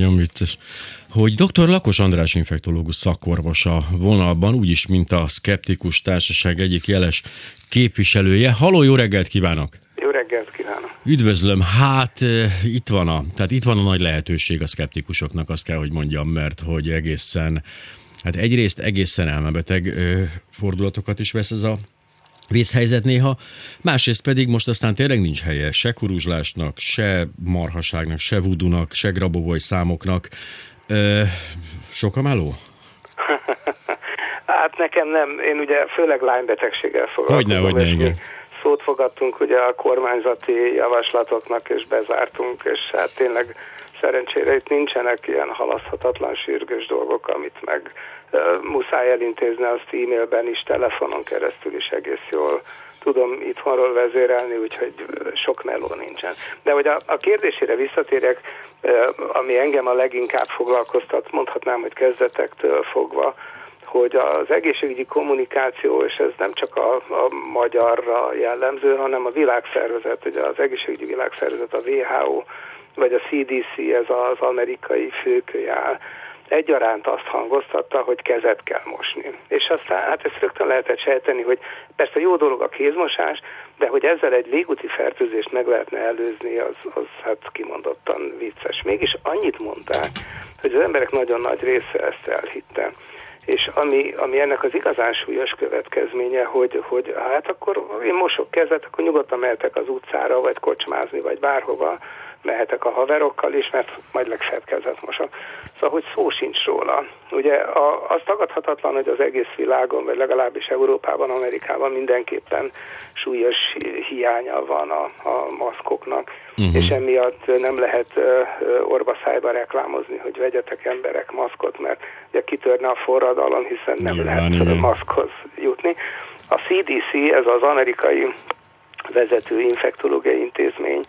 Nagyon vicces. Hogy dr. Lakos András infektológus szakorvos a vonalban, úgyis, mint a Skeptikus Társaság egyik jeles képviselője. Haló, jó reggelt kívánok! Jó reggelt kívánok! Üdvözlöm, hát itt van a, tehát itt van a nagy lehetőség a szkeptikusoknak, azt kell, hogy mondjam, mert hogy egészen, hát egyrészt egészen elmebeteg fordulatokat is vesz ez a vészhelyzet néha, másrészt pedig most aztán tényleg nincs helye se kuruzslásnak, se marhaságnak, se vudunak, se grabovoj számoknak. Ö, sok a meló? hát nekem nem, én ugye főleg lánybetegséggel foglalkozom. Hogyne, hogyne, igen. Szót fogadtunk ugye a kormányzati javaslatoknak, és bezártunk, és hát tényleg szerencsére itt nincsenek ilyen halaszthatatlan sürgős dolgok, amit meg muszáj elintézni azt e-mailben is, telefonon keresztül is egész jól tudom itthonról vezérelni, úgyhogy sok meló nincsen. De hogy a, a kérdésére visszatérek, ami engem a leginkább foglalkoztat, mondhatnám, hogy kezdetektől fogva, hogy az egészségügyi kommunikáció, és ez nem csak a, a magyarra jellemző, hanem a világszervezet, ugye az egészségügyi világszervezet, a WHO, vagy a CDC, ez az amerikai főkölyál, egyaránt azt hangoztatta, hogy kezet kell mosni. És aztán hát ezt rögtön lehetett sejteni, hogy persze jó dolog a kézmosás, de hogy ezzel egy légúti fertőzést meg lehetne előzni, az, az hát kimondottan vicces. Mégis annyit mondták, hogy az emberek nagyon nagy része ezt elhitte. És ami, ami ennek az igazán súlyos következménye, hogy, hogy hát akkor én mosok kezet, akkor nyugodtan mehetek az utcára, vagy kocsmázni, vagy bárhova, mehetek a haverokkal is, mert majd legfeljebb kezet mosok. Szóval, hogy szó sincs róla. Ugye a, az tagadhatatlan, hogy az egész világon, vagy legalábbis Európában, Amerikában mindenképpen súlyos hiánya van a, a maszkoknak, uh-huh. és emiatt nem lehet uh, orvaszájba reklámozni, hogy vegyetek emberek maszkot, mert ugye kitörne a forradalom, hiszen nem Nyilván, lehet igen. maszkhoz jutni. A CDC, ez az amerikai vezető infektológiai intézmény,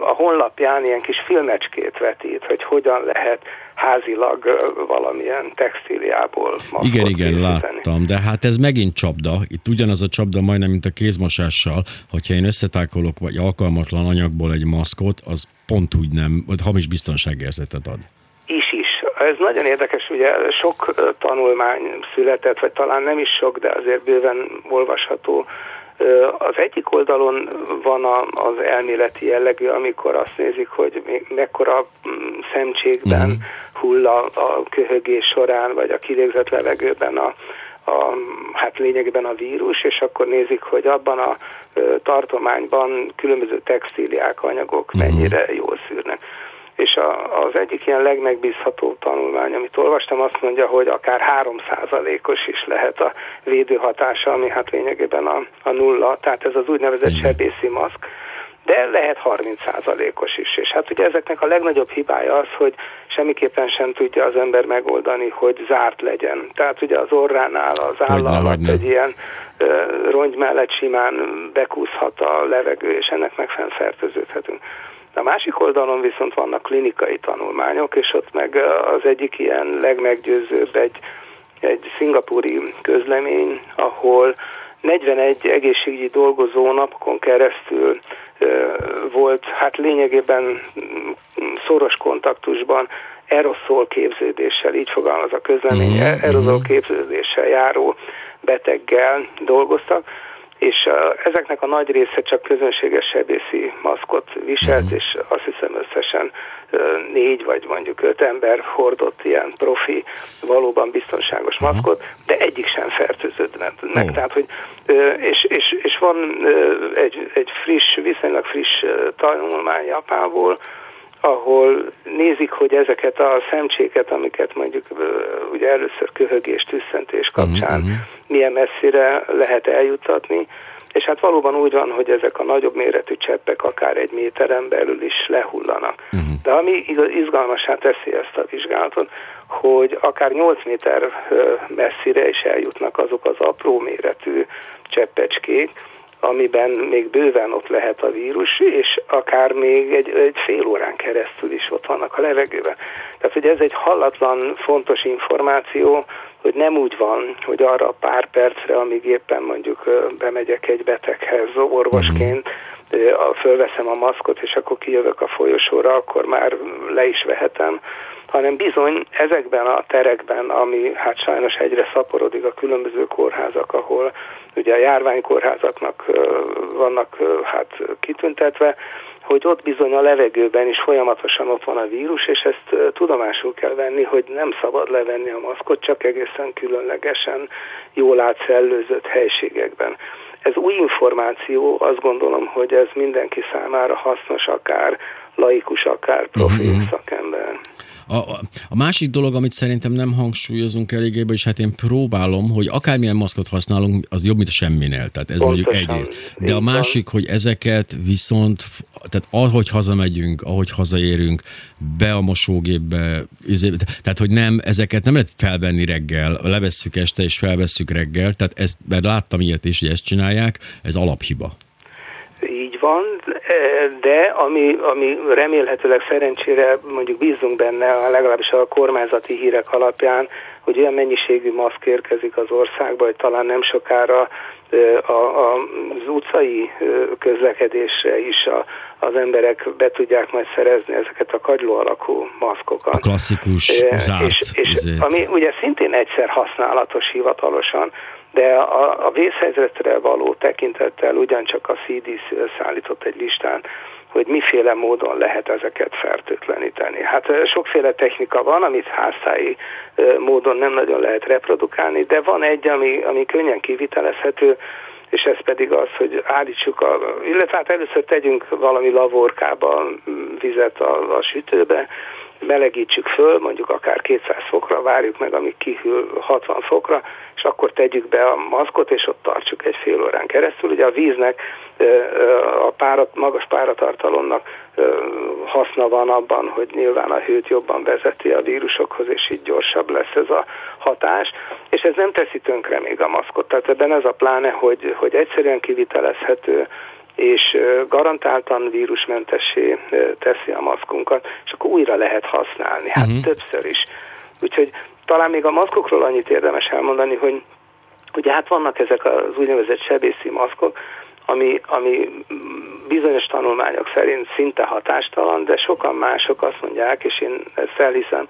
a honlapján ilyen kis filmecskét vetít, hogy hogyan lehet házilag valamilyen textíliából Igen, igen, készíteni. láttam, de hát ez megint csapda. Itt ugyanaz a csapda majdnem, mint a kézmosással, hogyha én összetákolok vagy alkalmatlan anyagból egy maszkot, az pont úgy nem, vagy hamis biztonságérzetet ad. Is is. Ez nagyon érdekes, ugye sok tanulmány született, vagy talán nem is sok, de azért bőven olvasható az egyik oldalon van az elméleti jellegű, amikor azt nézik, hogy mekkora mm, szemcsékben uh-huh. hull a, a köhögés során, vagy a kilégzett levegőben a, a, hát lényegében a vírus, és akkor nézik, hogy abban a tartományban különböző textíliák, anyagok uh-huh. mennyire jól szűrnek és a, az egyik ilyen legmegbízhatóbb tanulmány, amit olvastam, azt mondja, hogy akár 3%-os is lehet a védőhatása, ami hát lényegében a, a nulla, tehát ez az úgynevezett sebészi maszk, de lehet 30%-os is. És hát ugye ezeknek a legnagyobb hibája az, hogy semmiképpen sem tudja az ember megoldani, hogy zárt legyen. Tehát ugye az orránál az áll alatt egy ilyen rongy mellett simán bekúszhat a levegő, és ennek megfelelően fertőződhetünk. A másik oldalon viszont vannak klinikai tanulmányok, és ott meg az egyik ilyen legmeggyőzőbb egy, egy szingapúri közlemény, ahol 41 egészségügyi dolgozó napokon keresztül volt hát lényegében szoros kontaktusban aeroszol képződéssel, így fogalmaz a közlemény, mm-hmm. aeroszol képződéssel járó beteggel dolgoztak, és ezeknek a nagy része csak közönséges sebészi maszkot viselt, uh-huh. és azt hiszem összesen négy vagy mondjuk öt ember hordott ilyen profi, valóban biztonságos uh-huh. maszkot, de egyik sem. Uh-huh. Tehát, hogy, és, és, és van egy, egy friss, viszonylag friss tanulmány Japánból, ahol nézik, hogy ezeket a szemcséket, amiket mondjuk ugye először köhögés, tüsszentés kapcsán uh-huh. milyen messzire lehet eljutatni, és hát valóban úgy van, hogy ezek a nagyobb méretű cseppek akár egy méteren belül is lehullanak. Uh-huh. De ami izgalmasá teszi ezt a vizsgálatot, hogy akár 8 méter messzire is eljutnak azok az apró méretű cseppecskék, amiben még bőven ott lehet a vírus, és akár még egy, egy fél órán keresztül is ott vannak a levegőben. Tehát, hogy ez egy hallatlan fontos információ, hogy nem úgy van, hogy arra a pár percre, amíg éppen mondjuk bemegyek egy beteghez orvosként, fölveszem a maszkot, és akkor kijövök a folyosóra, akkor már le is vehetem, hanem bizony ezekben a terekben, ami hát sajnos egyre szaporodik a különböző kórházak, ahol ugye a járványkórházaknak vannak hát kitüntetve, hogy ott bizony a levegőben is folyamatosan ott van a vírus, és ezt tudomásul kell venni, hogy nem szabad levenni a maszkot, csak egészen különlegesen jól átszellőzött helységekben. Ez új információ, azt gondolom, hogy ez mindenki számára hasznos, akár laikus, akár profi uh-huh. szakember. A, a másik dolog, amit szerintem nem hangsúlyozunk eléggé, és hát én próbálom, hogy akármilyen maszkot használunk, az jobb, mint a semminél. Tehát ez Pontosan, mondjuk egyrészt. De a másik, hogy ezeket viszont, tehát ahogy hazamegyünk, ahogy hazaérünk, be a mosógépbe, izé, tehát hogy nem, ezeket nem lehet felvenni reggel, levesszük este és felvesszük reggel, tehát ezt, mert láttam ilyet is, hogy ezt csinálják, ez alaphiba. Így van, de ami, ami remélhetőleg szerencsére mondjuk bízunk benne, legalábbis a kormányzati hírek alapján, hogy olyan mennyiségű maszk érkezik az országba, hogy talán nem sokára a, a, az utcai közlekedésre is a, az emberek be tudják majd szerezni ezeket a kagyló alakú maszkokat. A klasszikus zárt. És, és ami ugye szintén egyszer használatos hivatalosan, de a, a vészhelyzetre való tekintettel ugyancsak a CDC szállított egy listán, hogy miféle módon lehet ezeket fertőtleníteni. Hát sokféle technika van, amit házszái módon nem nagyon lehet reprodukálni, de van egy, ami, ami könnyen kivitelezhető, és ez pedig az, hogy állítsuk, a, illetve hát először tegyünk valami lavorkába vizet a, a sütőbe, melegítsük föl, mondjuk akár 200 fokra, várjuk meg, amíg kihűl 60 fokra, és akkor tegyük be a maszkot, és ott tartsuk egy fél órán keresztül. Ugye a víznek, a párat, magas páratartalomnak haszna van abban, hogy nyilván a hőt jobban vezeti a vírusokhoz, és így gyorsabb lesz ez a hatás, és ez nem teszi tönkre még a maszkot. Tehát ebben ez a pláne, hogy, hogy egyszerűen kivitelezhető, és garantáltan vírusmentessé teszi a maszkunkat, és akkor újra lehet használni, hát uh-huh. többször is. Úgyhogy talán még a maszkokról annyit érdemes elmondani, hogy ugye hát vannak ezek az úgynevezett sebészi maszkok, ami, ami bizonyos tanulmányok szerint szinte hatástalan, de sokan mások azt mondják, és én ezt elhiszem,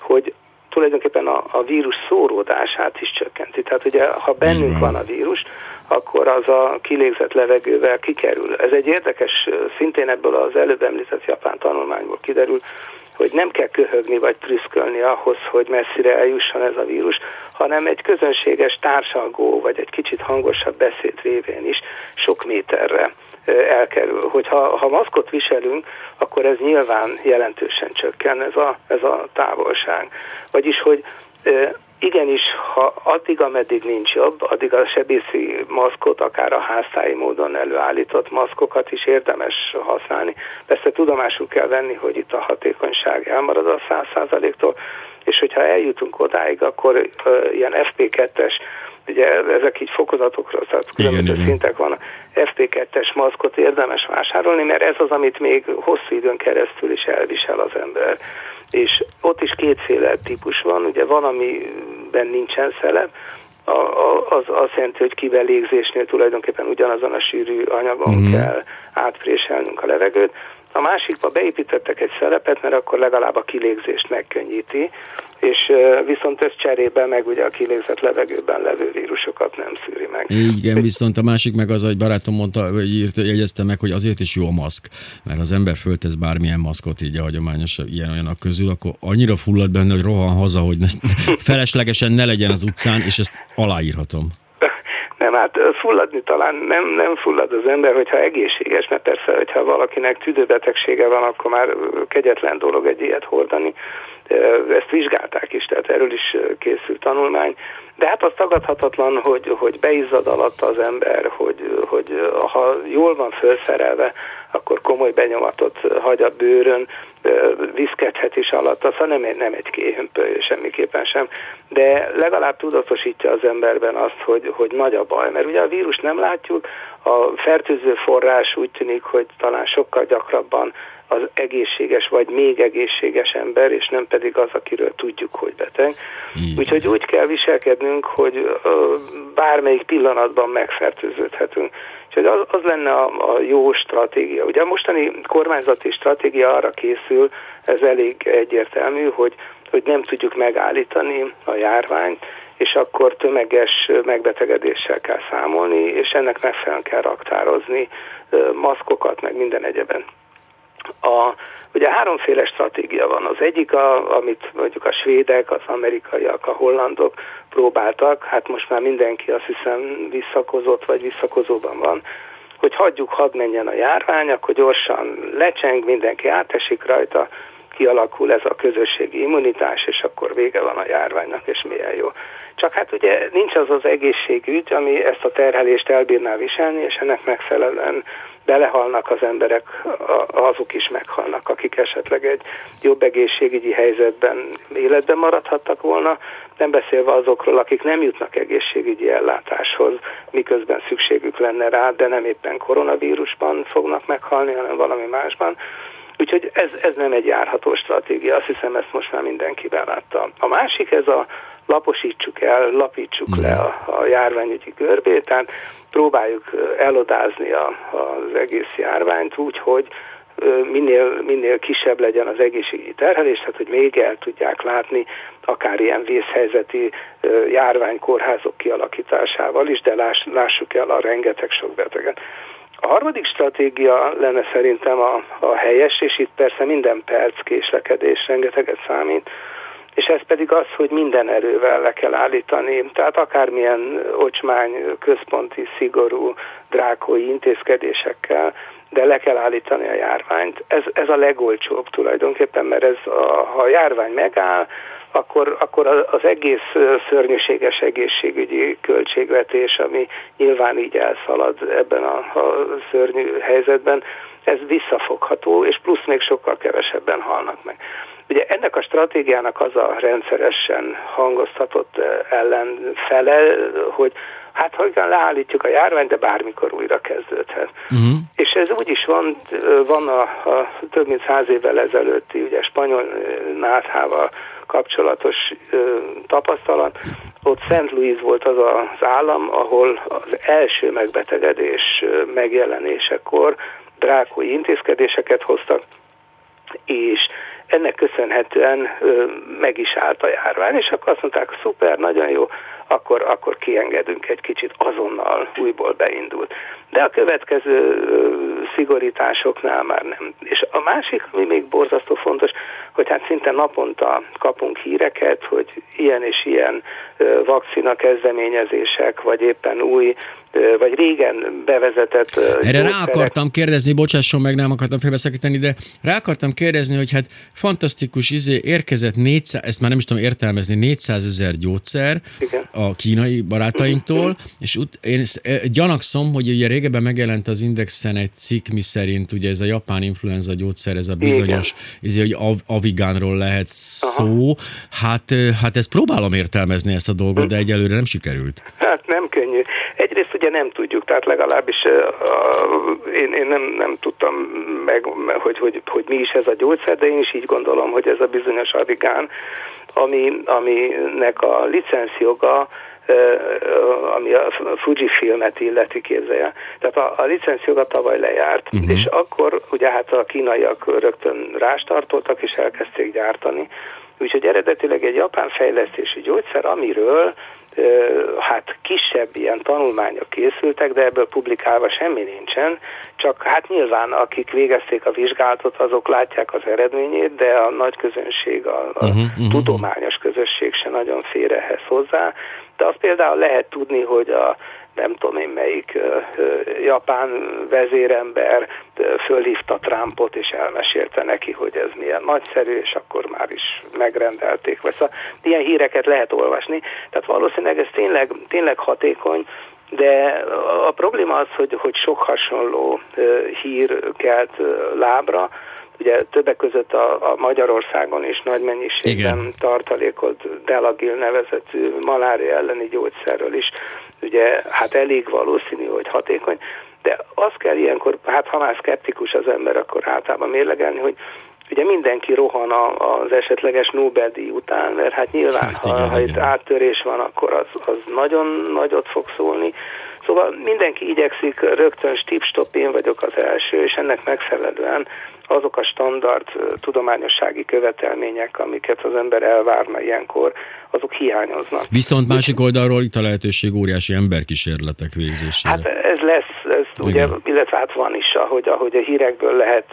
hogy tulajdonképpen a, a vírus szóródását is csökkenti. Tehát ugye, ha bennünk van a vírus, akkor az a kilégzett levegővel kikerül. Ez egy érdekes, szintén ebből az előbb említett japán tanulmányból kiderül, hogy nem kell köhögni vagy prüszkölni ahhoz, hogy messzire eljusson ez a vírus, hanem egy közönséges társalgó vagy egy kicsit hangosabb beszéd révén is sok méterre elkerül. Hogyha ha maszkot viselünk, akkor ez nyilván jelentősen csökken ez a, ez a távolság. Vagyis, hogy igenis, ha addig, ameddig nincs jobb, addig a sebészi maszkot, akár a háztáji módon előállított maszkokat is érdemes használni. Persze tudomásul kell venni, hogy itt a hatékonyság elmarad a 100%-tól, és hogyha eljutunk odáig, akkor uh, ilyen FP2-es ugye ezek így fokozatokra, tehát különböző igen, szintek vannak. FP2-es maszkot érdemes vásárolni, mert ez az, amit még hosszú időn keresztül is elvisel az ember. És ott is kétféle típus van, ugye van, amiben nincsen szelep, az azt jelenti, hogy kivelégzésnél tulajdonképpen ugyanazon a sűrű anyagon uh-huh. kell átpréselnünk a levegőt, a másikba beépítettek egy szelepet, mert akkor legalább a kilégzést megkönnyíti, és viszont ez cserébe meg ugye a kilégzett levegőben levő vírusokat nem szűri meg. Igen, viszont a másik meg az, hogy barátom mondta, vagy írt, jegyezte meg, hogy azért is jó a maszk, mert az ember föltesz bármilyen maszkot így a hagyományos ilyen olyanok közül, akkor annyira fullad benne, hogy rohan haza, hogy ne, feleslegesen ne legyen az utcán, és ezt aláírhatom. Nem, hát fulladni talán nem, nem fullad az ember, hogyha egészséges, mert persze, hogyha valakinek tüdőbetegsége van, akkor már kegyetlen dolog egy ilyet hordani. Ezt vizsgálták is, tehát erről is készült tanulmány. De hát az tagadhatatlan, hogy, hogy beizzad alatt az ember, hogy, hogy ha jól van felszerelve, akkor komoly benyomatot hagy a bőrön, viszkedhet is alatta, szóval nem, nem egy kéhömpöly, semmiképpen sem, de legalább tudatosítja az emberben azt, hogy, hogy nagy a baj, mert ugye a vírus nem látjuk, a fertőző forrás úgy tűnik, hogy talán sokkal gyakrabban az egészséges vagy még egészséges ember, és nem pedig az, akiről tudjuk, hogy beteg. Igen. Úgyhogy úgy kell viselkednünk, hogy bármelyik pillanatban megfertőződhetünk. Úgyhogy az, az lenne a, a jó stratégia. Ugye a mostani kormányzati stratégia arra készül, ez elég egyértelmű, hogy, hogy nem tudjuk megállítani a járványt, és akkor tömeges megbetegedéssel kell számolni, és ennek megfelelően kell raktározni maszkokat, meg minden egyeben. A, ugye háromféle stratégia van. Az egyik, a, amit mondjuk a svédek, az amerikaiak, a hollandok próbáltak, hát most már mindenki azt hiszem visszakozott vagy visszakozóban van, hogy hagyjuk, hadd menjen a járvány, akkor gyorsan lecseng, mindenki átesik rajta, kialakul ez a közösségi immunitás, és akkor vége van a járványnak, és milyen jó. Csak hát ugye nincs az az egészségügy, ami ezt a terhelést elbírná viselni, és ennek megfelelően belehalnak az emberek, azok is meghalnak, akik esetleg egy jobb egészségügyi helyzetben életben maradhattak volna, nem beszélve azokról, akik nem jutnak egészségügyi ellátáshoz, miközben szükségük lenne rá, de nem éppen koronavírusban fognak meghalni, hanem valami másban. Úgyhogy ez, ez nem egy járható stratégia, azt hiszem ezt most már mindenki belátta. A másik ez a laposítsuk el, lapítsuk le a, a járványügyi görbét, tehát próbáljuk elodázni a, az egész járványt úgy, hogy minél, minél kisebb legyen az egészségügyi terhelés, tehát hogy még el tudják látni akár ilyen vészhelyzeti járványkórházok kialakításával is, de láss, lássuk el a rengeteg sok beteget. A harmadik stratégia lenne szerintem a, a helyes, és itt persze minden perc késlekedés rengeteget számít, és ez pedig az, hogy minden erővel le kell állítani, tehát akármilyen ocsmány, központi, szigorú, drákói intézkedésekkel, de le kell állítani a járványt. Ez, ez a legolcsóbb tulajdonképpen, mert ez a, ha a járvány megáll, akkor, akkor az egész szörnyűséges egészségügyi költségvetés, ami nyilván így elszalad ebben a, a szörnyű helyzetben, ez visszafogható, és plusz még sokkal kevesebben halnak meg. Ugye ennek a stratégiának az a rendszeresen hangoztatott ellenfele, hogy hát ha igen, leállítjuk a járványt, de bármikor újra kezdődhet. Uh-huh. És ez úgy is van, van a, a több mint száz évvel ezelőtti ugye spanyol náthával kapcsolatos tapasztalat. Ott Szent Louis volt az az állam, ahol az első megbetegedés megjelenésekor drákói intézkedéseket hoztak, és ennek köszönhetően meg is állt a járvány, és akkor azt mondták, szuper, nagyon jó, akkor, akkor kiengedünk egy kicsit, azonnal újból beindult. De a következő szigorításoknál már nem. És a másik, ami még borzasztó fontos, hogy hát szinte naponta kapunk híreket, hogy ilyen és ilyen vakcina kezdeményezések, vagy éppen új vagy régen bevezetett... Erre rá akartam kérdezni, bocsásson meg, nem akartam félbeszakítani, de rá akartam kérdezni, hogy hát fantasztikus izé érkezett 400, ezt már nem is tudom értelmezni, 400 ezer gyógyszer Igen. a kínai barátainktól, és ut- én gyanakszom, hogy ugye régebben megjelent az Indexen egy cikk, mi szerint ugye ez a japán influenza gyógyszer, ez a bizonyos, izé, hogy av- avigánról lehet szó. Hát, hát ezt próbálom értelmezni ezt a dolgot, de egyelőre nem sikerült. Hát nem könnyű. Ugye nem tudjuk, tehát legalábbis uh, én, én nem, nem tudtam meg, hogy, hogy, hogy mi is ez a gyógyszer, de én is így gondolom, hogy ez a bizonyos avigán, ami, aminek a licenszjoga ami a Fuji filmet illeti képzelje. Tehát a, a licenszjoga tavaly lejárt, uh-huh. és akkor ugye hát a kínaiak rögtön rástartoltak, és elkezdték gyártani. Úgyhogy eredetileg egy japán fejlesztési gyógyszer, amiről hát kisebb ilyen tanulmányok készültek, de ebből publikálva semmi nincsen, csak hát nyilván akik végezték a vizsgálatot, azok látják az eredményét, de a nagy közönség, a, a uh-huh, uh-huh. tudományos közösség se nagyon fér ehhez hozzá. De azt például lehet tudni, hogy a nem tudom én melyik japán vezérember fölhívta Trumpot, és elmesélte neki, hogy ez milyen nagyszerű, és akkor már is megrendelték. Vagy szóval ilyen híreket lehet olvasni, tehát valószínűleg ez tényleg, tényleg hatékony, de a probléma az, hogy, hogy sok hasonló hír kelt lábra, Ugye többek között a, a Magyarországon is nagy mennyiségben Igen. tartalékolt Delagil nevezetű malária elleni gyógyszerről is. Ugye hát elég valószínű, hogy hatékony, de azt kell ilyenkor, hát ha már szkeptikus az ember, akkor általában mérlegelni, hogy ugye mindenki rohan az esetleges Nobel-díj után, mert hát nyilván, hát igen, ha, ha itt áttörés van, akkor az, az nagyon nagyot fog szólni. Szóval mindenki igyekszik, rögtön stip-stop, én vagyok az első, és ennek megfelelően azok a standard tudományossági követelmények, amiket az ember elvárna ilyenkor, azok hiányoznak. Viszont másik oldalról itt a lehetőség óriási emberkísérletek végzésére. Hát ez lesz, ez ugye, illetve hát van is, ahogy, ahogy a hírekből lehet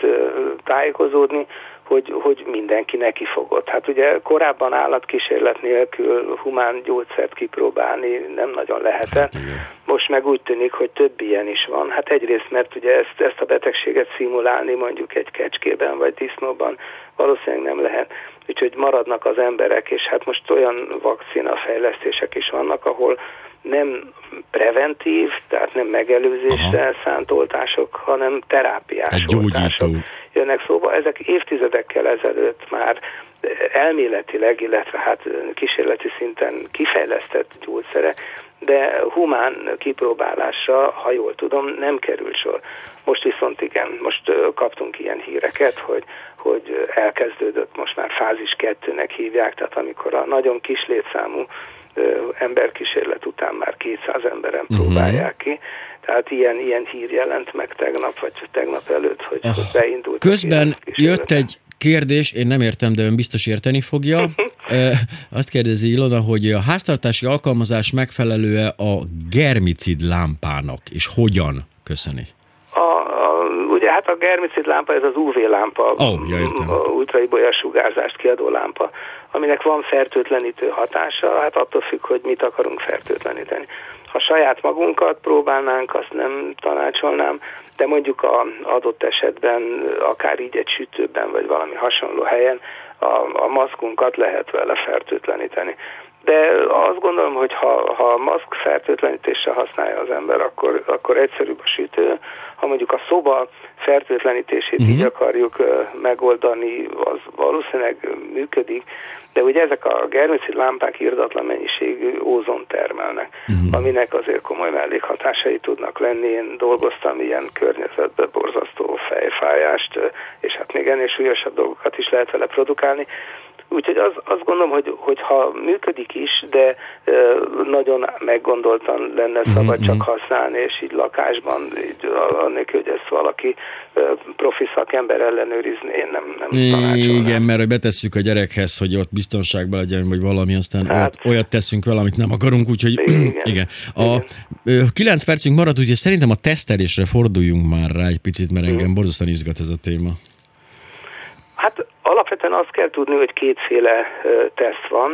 tájékozódni, hogy, hogy mindenki neki fogott. Hát ugye korábban állatkísérlet nélkül humán gyógyszert kipróbálni nem nagyon lehetett. Hát Most meg úgy tűnik, hogy több ilyen is van. Hát egyrészt, mert ugye ezt, ezt a betegséget szimulálni mondjuk egy kecskében vagy disznóban valószínűleg nem lehet. Úgyhogy maradnak az emberek, és hát most olyan vakcinafejlesztések is vannak, ahol nem preventív, tehát nem megelőzésre Aha. szánt oltások, hanem terápiás Egy oltások jönnek szóba. Ezek évtizedekkel ezelőtt már elméletileg, illetve hát kísérleti szinten kifejlesztett gyógyszerek, de humán kipróbálásra, ha jól tudom, nem került sor. Most viszont igen, most kaptunk ilyen híreket, hogy, hogy elkezdődött, most már fázis kettőnek hívják, tehát amikor a nagyon kis létszámú emberkísérlet után már 200 emberen uh-huh. próbálják ki. Tehát ilyen, ilyen hír jelent meg tegnap, vagy tegnap előtt, hogy, hogy beindult. Közben jött egy kérdés, én nem értem, de ön biztos érteni fogja. Azt kérdezi Ilona, hogy a háztartási alkalmazás megfelelő-e a germicid lámpának, és hogyan? Köszöni. A, a, ugye hát a germicid lámpa, ez az UV lámpa, oh, ja, a ultraibolya sugárzást kiadó lámpa aminek van fertőtlenítő hatása, hát attól függ, hogy mit akarunk fertőtleníteni. Ha saját magunkat próbálnánk, azt nem tanácsolnám, de mondjuk a adott esetben, akár így egy sütőben, vagy valami hasonló helyen, a, a maszkunkat lehet vele fertőtleníteni. De azt gondolom, hogy ha, ha a maszk fertőtlenítésre használja az ember, akkor, akkor egyszerűbb a sütő. Ha mondjuk a szoba fertőtlenítését uh-huh. így akarjuk megoldani, az valószínűleg működik, de ugye ezek a germicid lámpák irdatlan mennyiségű ózon termelnek, uh-huh. aminek azért komoly mellékhatásai tudnak lenni. Én dolgoztam ilyen környezetben borzasztó fejfájást, és hát még ennél súlyosabb dolgokat is lehet vele produkálni. Úgyhogy az, azt gondolom, hogy, hogy ha működik is, de nagyon meggondoltan lenne mhm, szabad mm-hmm. csak használni, és így lakásban, így annélkül, hogy ezt valaki profi szakember ellenőrizni, én nem, nem Igen, mert hogy betesszük a gyerekhez, hogy ott biztonságban legyen, vagy valami, aztán hát, olyat, olyat teszünk vele, amit nem akarunk, úgyhogy igen. igen. A igen. 9 percünk maradt, úgyhogy szerintem a tesztelésre forduljunk már rá egy picit, mert engem mm. borzasztóan izgat ez a téma. Hát alapvetően azt kell tudni, hogy kétféle teszt van,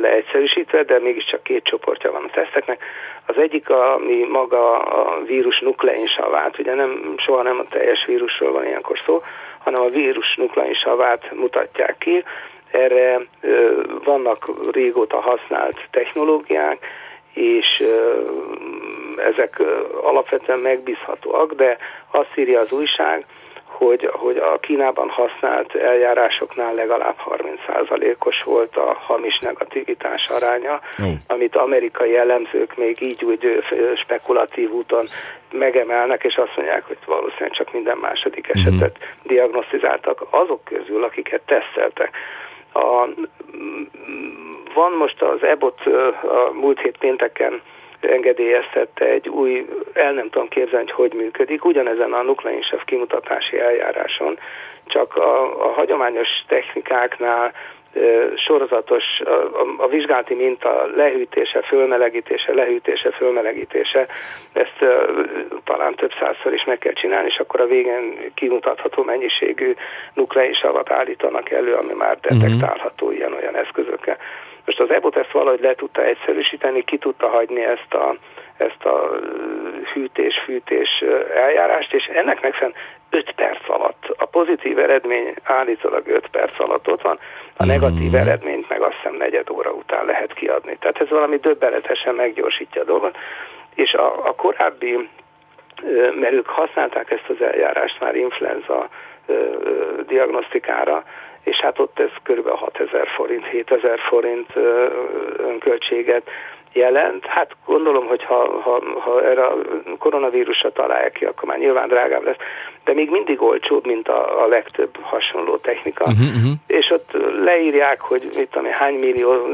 leegyszerűsítve, de mégiscsak két csoportja van a teszteknek. Az egyik, ami maga a vírus nukleinsavát, ugye nem, soha nem a teljes vírusról van ilyenkor szó, hanem a vírus nukleinsavát mutatják ki. Erre vannak régóta használt technológiák, és ezek alapvetően megbízhatóak, de azt írja az újság, hogy, hogy a Kínában használt eljárásoknál legalább 30%-os volt a hamis negativitás aránya, oh. amit amerikai elemzők még így úgy spekulatív úton megemelnek, és azt mondják, hogy valószínűleg csak minden második mhm. esetet uh-huh. diagnosztizáltak azok közül, akiket teszteltek. A, van most az EBOT a múlt hét pénteken engedélyeztette egy új, el nem tudom képzelni, hogy hogy működik, ugyanezen a nukleinsav kimutatási eljáráson, csak a, a hagyományos technikáknál sorozatos a, a, a vizsgálati minta lehűtése, fölmelegítése, lehűtése, fölmelegítése, ezt uh, talán több százszor is meg kell csinálni, és akkor a végén kimutatható mennyiségű nukleinsavat állítanak elő, ami már mhm. detektálható ilyen-olyan eszközökkel. Most az EBOT ezt valahogy le tudta egyszerűsíteni, ki tudta hagyni ezt a, ezt a hűtés-fűtés eljárást, és ennek megfelelően 5 perc alatt. A pozitív eredmény állítólag 5 perc alatt ott van, a negatív mm. eredményt meg azt hiszem negyed negyed óra után lehet kiadni. Tehát ez valami döbbenetesen meggyorsítja a dolgot, és a, a korábbi, mert ők használták ezt az eljárást már influenza diagnosztikára, és hát ott ez kb. 6000 forint, 7000 forint önköltséget jelent. Hát gondolom, hogy ha, ha, ha erre a koronavírusra találják ki, akkor már nyilván drágább lesz, de még mindig olcsóbb, mint a, a legtöbb hasonló technika. Uh-huh, uh-huh. És ott leírják, hogy mit tudom, hány millió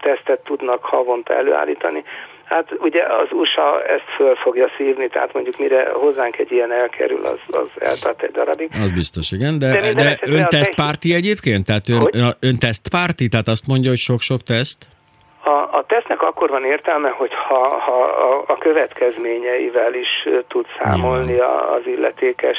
tesztet tudnak havonta előállítani. Hát ugye az USA ezt föl fogja szívni, tehát mondjuk mire hozzánk egy ilyen elkerül, az, az eltart egy darabig. Az biztos, igen. De, de, de ön tesztpárti egyébként? Tehát ön, ön tesztpárti? Tehát azt mondja, hogy sok-sok teszt? A, a tesznek akkor van értelme, hogy ha, ha a, a következményeivel is tud számolni a, az illetékes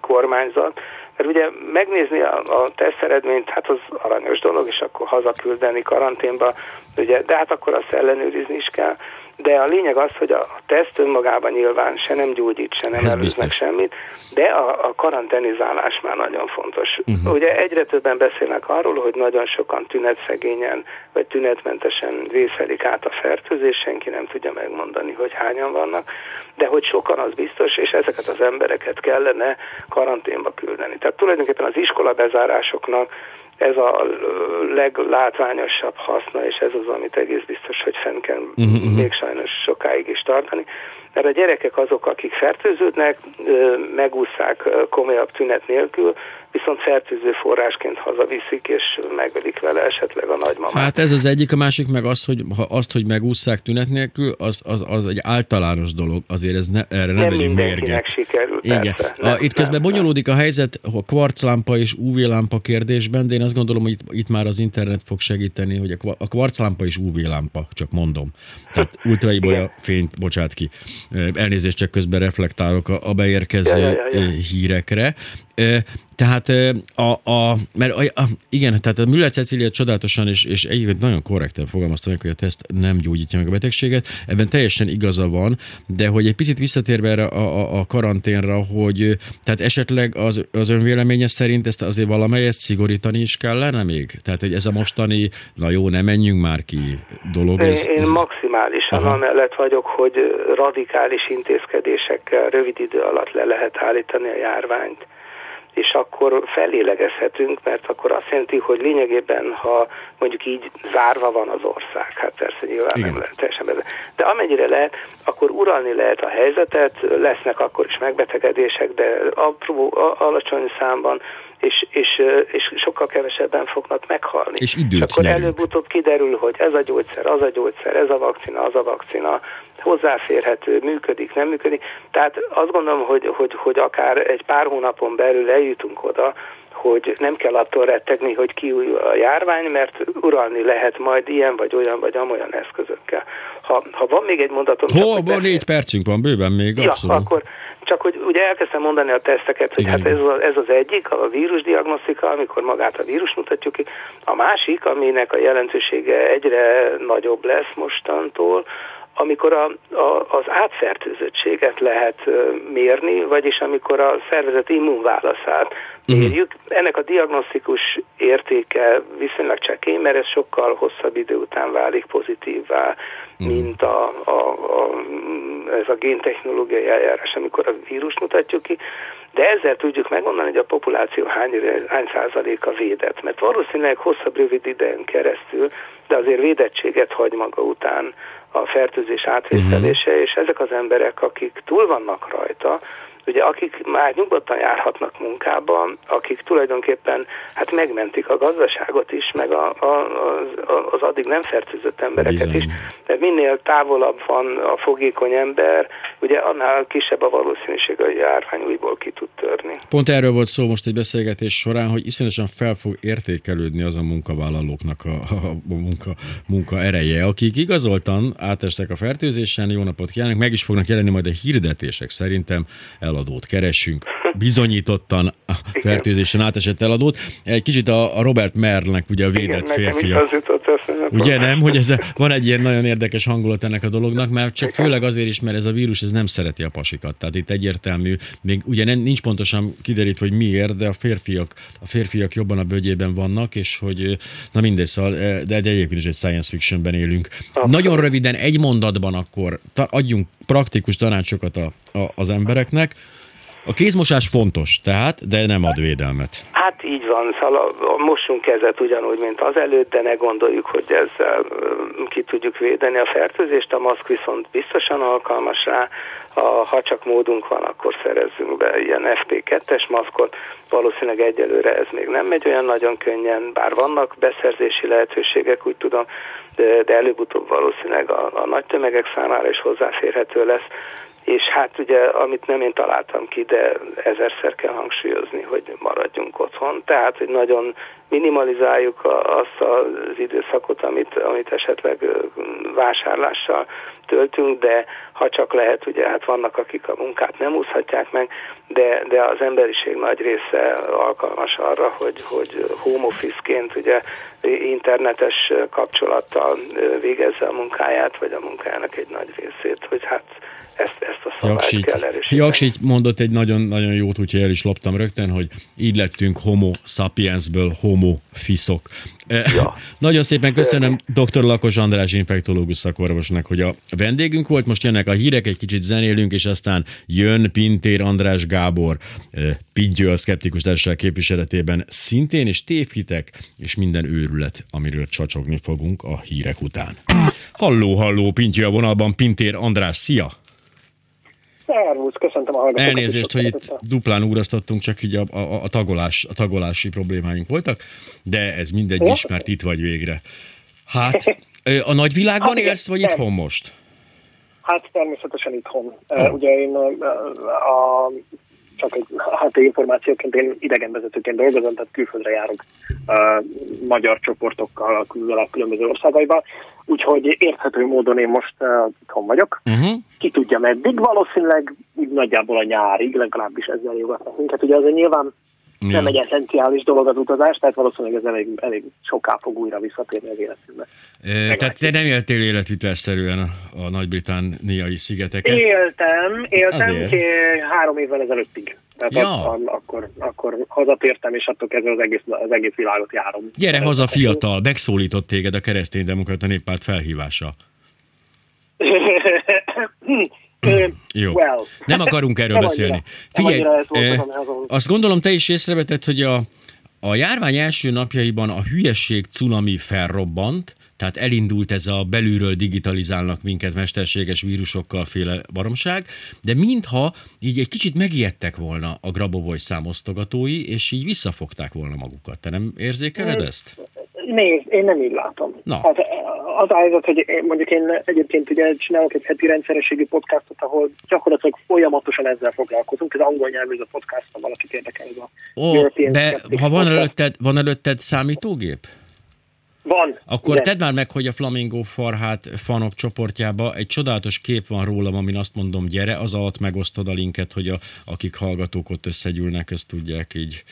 kormányzat, mert ugye megnézni a, a teszt eredményt, hát az aranyos dolog, és akkor hazaküldeni karanténba, ugye, de hát akkor azt ellenőrizni is kell de a lényeg az, hogy a teszt önmagában nyilván se nem gyógyít, se nem előznek semmit, de a, a karanténizálás már nagyon fontos. Uh-huh. Ugye egyre többen beszélnek arról, hogy nagyon sokan tünetszegényen vagy tünetmentesen vészelik át a fertőzés, senki nem tudja megmondani, hogy hányan vannak, de hogy sokan az biztos, és ezeket az embereket kellene karanténba küldeni. Tehát tulajdonképpen az iskola bezárásoknak ez a leglátványosabb haszna, és ez az, amit egész biztos, hogy fenn kell uh-huh. még sajnos sokáig is tartani. Mert a gyerekek azok, akik fertőződnek, megúszszák komolyabb tünet nélkül, viszont fertőző forrásként hazaviszik, és megölik vele esetleg a nagymamát. Hát ez az egyik, a másik meg az, hogy ha azt, hogy megúszszák tünet nélkül, az, az, az egy általános dolog, azért ez ne, erre nem, nem vegyünk mérget. sikerül, Igen. Persze, nem, a, itt közben nem, bonyolódik a helyzet a kvarclámpa és UV-lámpa kérdésben, de én azt gondolom, hogy itt, itt már az internet fog segíteni, hogy a kvarclámpa és UV-lámpa, csak mondom. Tehát ultraibolya fényt bocsát ki. Elnézést, csak közben reflektálok a, beérkező ja, ja, ja. hírekre. Tehát a, a mert a, a, igen, tehát a Müller Cecilia csodálatosan és, és egyébként nagyon korrekten fogalmazta meg, hogy a teszt nem gyógyítja meg a betegséget, ebben teljesen igaza van, de hogy egy picit visszatérve erre a, a, a karanténra, hogy tehát esetleg az, az önvéleménye szerint ezt azért valamelyest szigorítani is kellene még? Tehát, hogy ez a mostani, na jó, ne menjünk már ki dolog. Ez, én, én ez... maximálisan Aha. amellett vagyok, hogy radikális intézkedésekkel rövid idő alatt le lehet állítani a járványt és akkor felélegezhetünk, mert akkor azt jelenti, hogy lényegében, ha mondjuk így zárva van az ország, hát persze nyilván Igen. nem lehet teljesen be, de amennyire lehet, akkor uralni lehet a helyzetet, lesznek akkor is megbetegedések, de apró, alacsony számban, és, és, és sokkal kevesebben fognak meghalni. És időt és akkor előbb-utóbb kiderül, hogy ez a gyógyszer, az a gyógyszer, ez a vakcina, az a vakcina, hozzáférhető, működik, nem működik. Tehát azt gondolom, hogy, hogy, hogy akár egy pár hónapon belül eljutunk oda, hogy nem kell attól rettegni, hogy kiújul a járvány, mert uralni lehet majd ilyen vagy olyan vagy amolyan eszközökkel. Ha, ha van még egy mondatom... Hol, van négy percünk van, bőven még, ja, abszolút. akkor csak ugye elkezdtem mondani a teszteket, hogy Igen. hát ez, a, ez az egyik, a vírusdiagnosztika, amikor magát a vírus mutatjuk ki. A másik, aminek a jelentősége egyre nagyobb lesz mostantól, amikor a, a, az átfertőzöttséget lehet mérni, vagyis amikor a szervezet immunválaszát mhm. mérjük. Uh-huh. Ennek a diagnosztikus értéke viszonylag csekély, mert ez sokkal hosszabb idő után válik pozitívvá, uh-huh. mint a, a, a, ez a géntechnológiai eljárás, amikor a vírus mutatjuk ki. De ezzel tudjuk megmondani, hogy a populáció hány, hány százaléka védett. Mert valószínűleg hosszabb, rövid idején keresztül, de azért védettséget hagy maga után a fertőzés átvészelése, uh-huh. és ezek az emberek, akik túl vannak rajta, ugye akik már nyugodtan járhatnak munkában, akik tulajdonképpen hát megmentik a gazdaságot is, meg a, a, az, az addig nem fertőzött embereket Bizony. is, mert minél távolabb van a fogékony ember, ugye annál kisebb a valószínűség, hogy a járvány újból ki tud törni. Pont erről volt szó most egy beszélgetés során, hogy iszonyatosan fel fog értékelődni az a munkavállalóknak a, a munka, munka ereje, akik igazoltan átestek a fertőzésen, jó napot kívánok, meg is fognak jelenni majd a hirdetések szerintem, eladót keresünk. bizonyítottan a fertőzésen átesett eladót. Egy kicsit a, Robert Merlnek, ugye a védett Igen, férfia. Az jutott eszembe. Ugye nem, hogy ez a, van egy ilyen nagyon érdekes hangulat ennek a dolognak, mert csak főleg azért is, mert ez a vírus ez nem szereti a pasikat. Tehát itt egyértelmű, még ugye nem, nincs pontosan kiderít, hogy miért, de a férfiak, a férfiak jobban a bögyében vannak, és hogy na mindegy, szóval, de, de egyébként is egy science fictionben élünk. Abszolút. Nagyon röviden, egy mondatban akkor ta, adjunk praktikus tanácsokat a, a, az embereknek. A kézmosás fontos, tehát, de nem ad védelmet. Hát így van, szóval mossunk kezet ugyanúgy, mint azelőtt, de ne gondoljuk, hogy ezzel ki tudjuk védeni a fertőzést, a maszk viszont biztosan alkalmas rá, a, ha csak módunk van, akkor szerezzünk be ilyen FP2-es maszkot, valószínűleg egyelőre ez még nem megy olyan nagyon könnyen, bár vannak beszerzési lehetőségek, úgy tudom, de, de előbb-utóbb valószínűleg a, a nagy tömegek számára is hozzáférhető lesz, és hát ugye, amit nem én találtam ki, de ezerszer kell hangsúlyozni, hogy maradjunk otthon. Tehát, hogy nagyon minimalizáljuk azt az időszakot, amit, amit esetleg vásárlással töltünk, de ha csak lehet, ugye hát vannak, akik a munkát nem úszhatják meg, de, de az emberiség nagy része alkalmas arra, hogy, hogy home office-ként ugye internetes kapcsolattal végezze a munkáját, vagy a munkájának egy nagy részét, hogy hát ezt, ezt a szabályt Jaksit, kell erősíteni. Jaksit mondott egy nagyon-nagyon jót, úgyhogy el is loptam rögtön, hogy így lettünk homo sapiensből homo fiszok. Ja. Nagyon szépen köszönöm dr. Lakos András infektológus szakorvosnak, hogy a vendégünk volt. Most jönnek a hírek, egy kicsit zenélünk, és aztán jön Pintér András Gábor, Pintyő a Szkeptikus Társaság képviseletében szintén, és tévhitek, és minden őrület, amiről csacsogni fogunk a hírek után. Halló, halló, Pintyő a vonalban, Pintér András, szia! Szervusz, köszöntöm a hallgatókat. Elnézést, hogy itt duplán úrasztottunk, csak így a, a, a, tagolás, a tagolási problémáink voltak, de ez mindegy is, mert itt vagy végre. Hát, a nagyvilágban hát, élsz, vagy nem. itthon most? Hát természetesen itthon. Oh. Ugye én a, a csak egy hát információként én idegenvezetőként dolgozom, tehát külföldre járok uh, magyar csoportokkal a különböző, különböző országaiba, úgyhogy érthető módon én most uh, itthon vagyok. Uh-huh. Ki tudja meddig, valószínűleg nagyjából a nyárig, legalábbis ezzel jogatnak minket. Ugye azért nyilván Ja. nem egy eszenciális dolog az utazás, tehát valószínűleg ez elég, elég soká fog újra visszatérni az életünkbe. E, tehát te nem éltél életvitelszerűen a, a nagy-britániai szigeteken? Éltem, éltem három évvel ezelőttig. Tehát ja. az, akkor, akkor hazatértem, és attól kezdve az egész, az egész világot járom. Gyere haza fiatal, megszólított téged a kereszténydemokrata néppárt felhívása. Jó. Well. Nem akarunk erről nem beszélni. Figyelj, eh, azt gondolom te is észrevetett, hogy a, a járvány első napjaiban a hülyeség cunami felrobbant, tehát elindult ez a belülről digitalizálnak minket mesterséges vírusokkal féle baromság, de mintha így egy kicsit megijedtek volna a Grabovoj számosztogatói, és így visszafogták volna magukat. Te nem érzékeled ezt? Nézd, én nem így látom. Na. Hát az a helyzet, hogy mondjuk én egyébként ugye csinálok egy heti rendszerességi podcastot, ahol gyakorlatilag folyamatosan ezzel foglalkozunk. Ez angol nyelvű a podcast, ha valakit érdekel ez a Ó, European De ha van előtted, van előtted számítógép? Van. Akkor igen. tedd már meg, hogy a Flamingo Farhát fanok csoportjába egy csodálatos kép van rólam, amin azt mondom, gyere, az alatt megosztod a linket, hogy a, akik hallgatók ott összegyűlnek, ezt tudják így.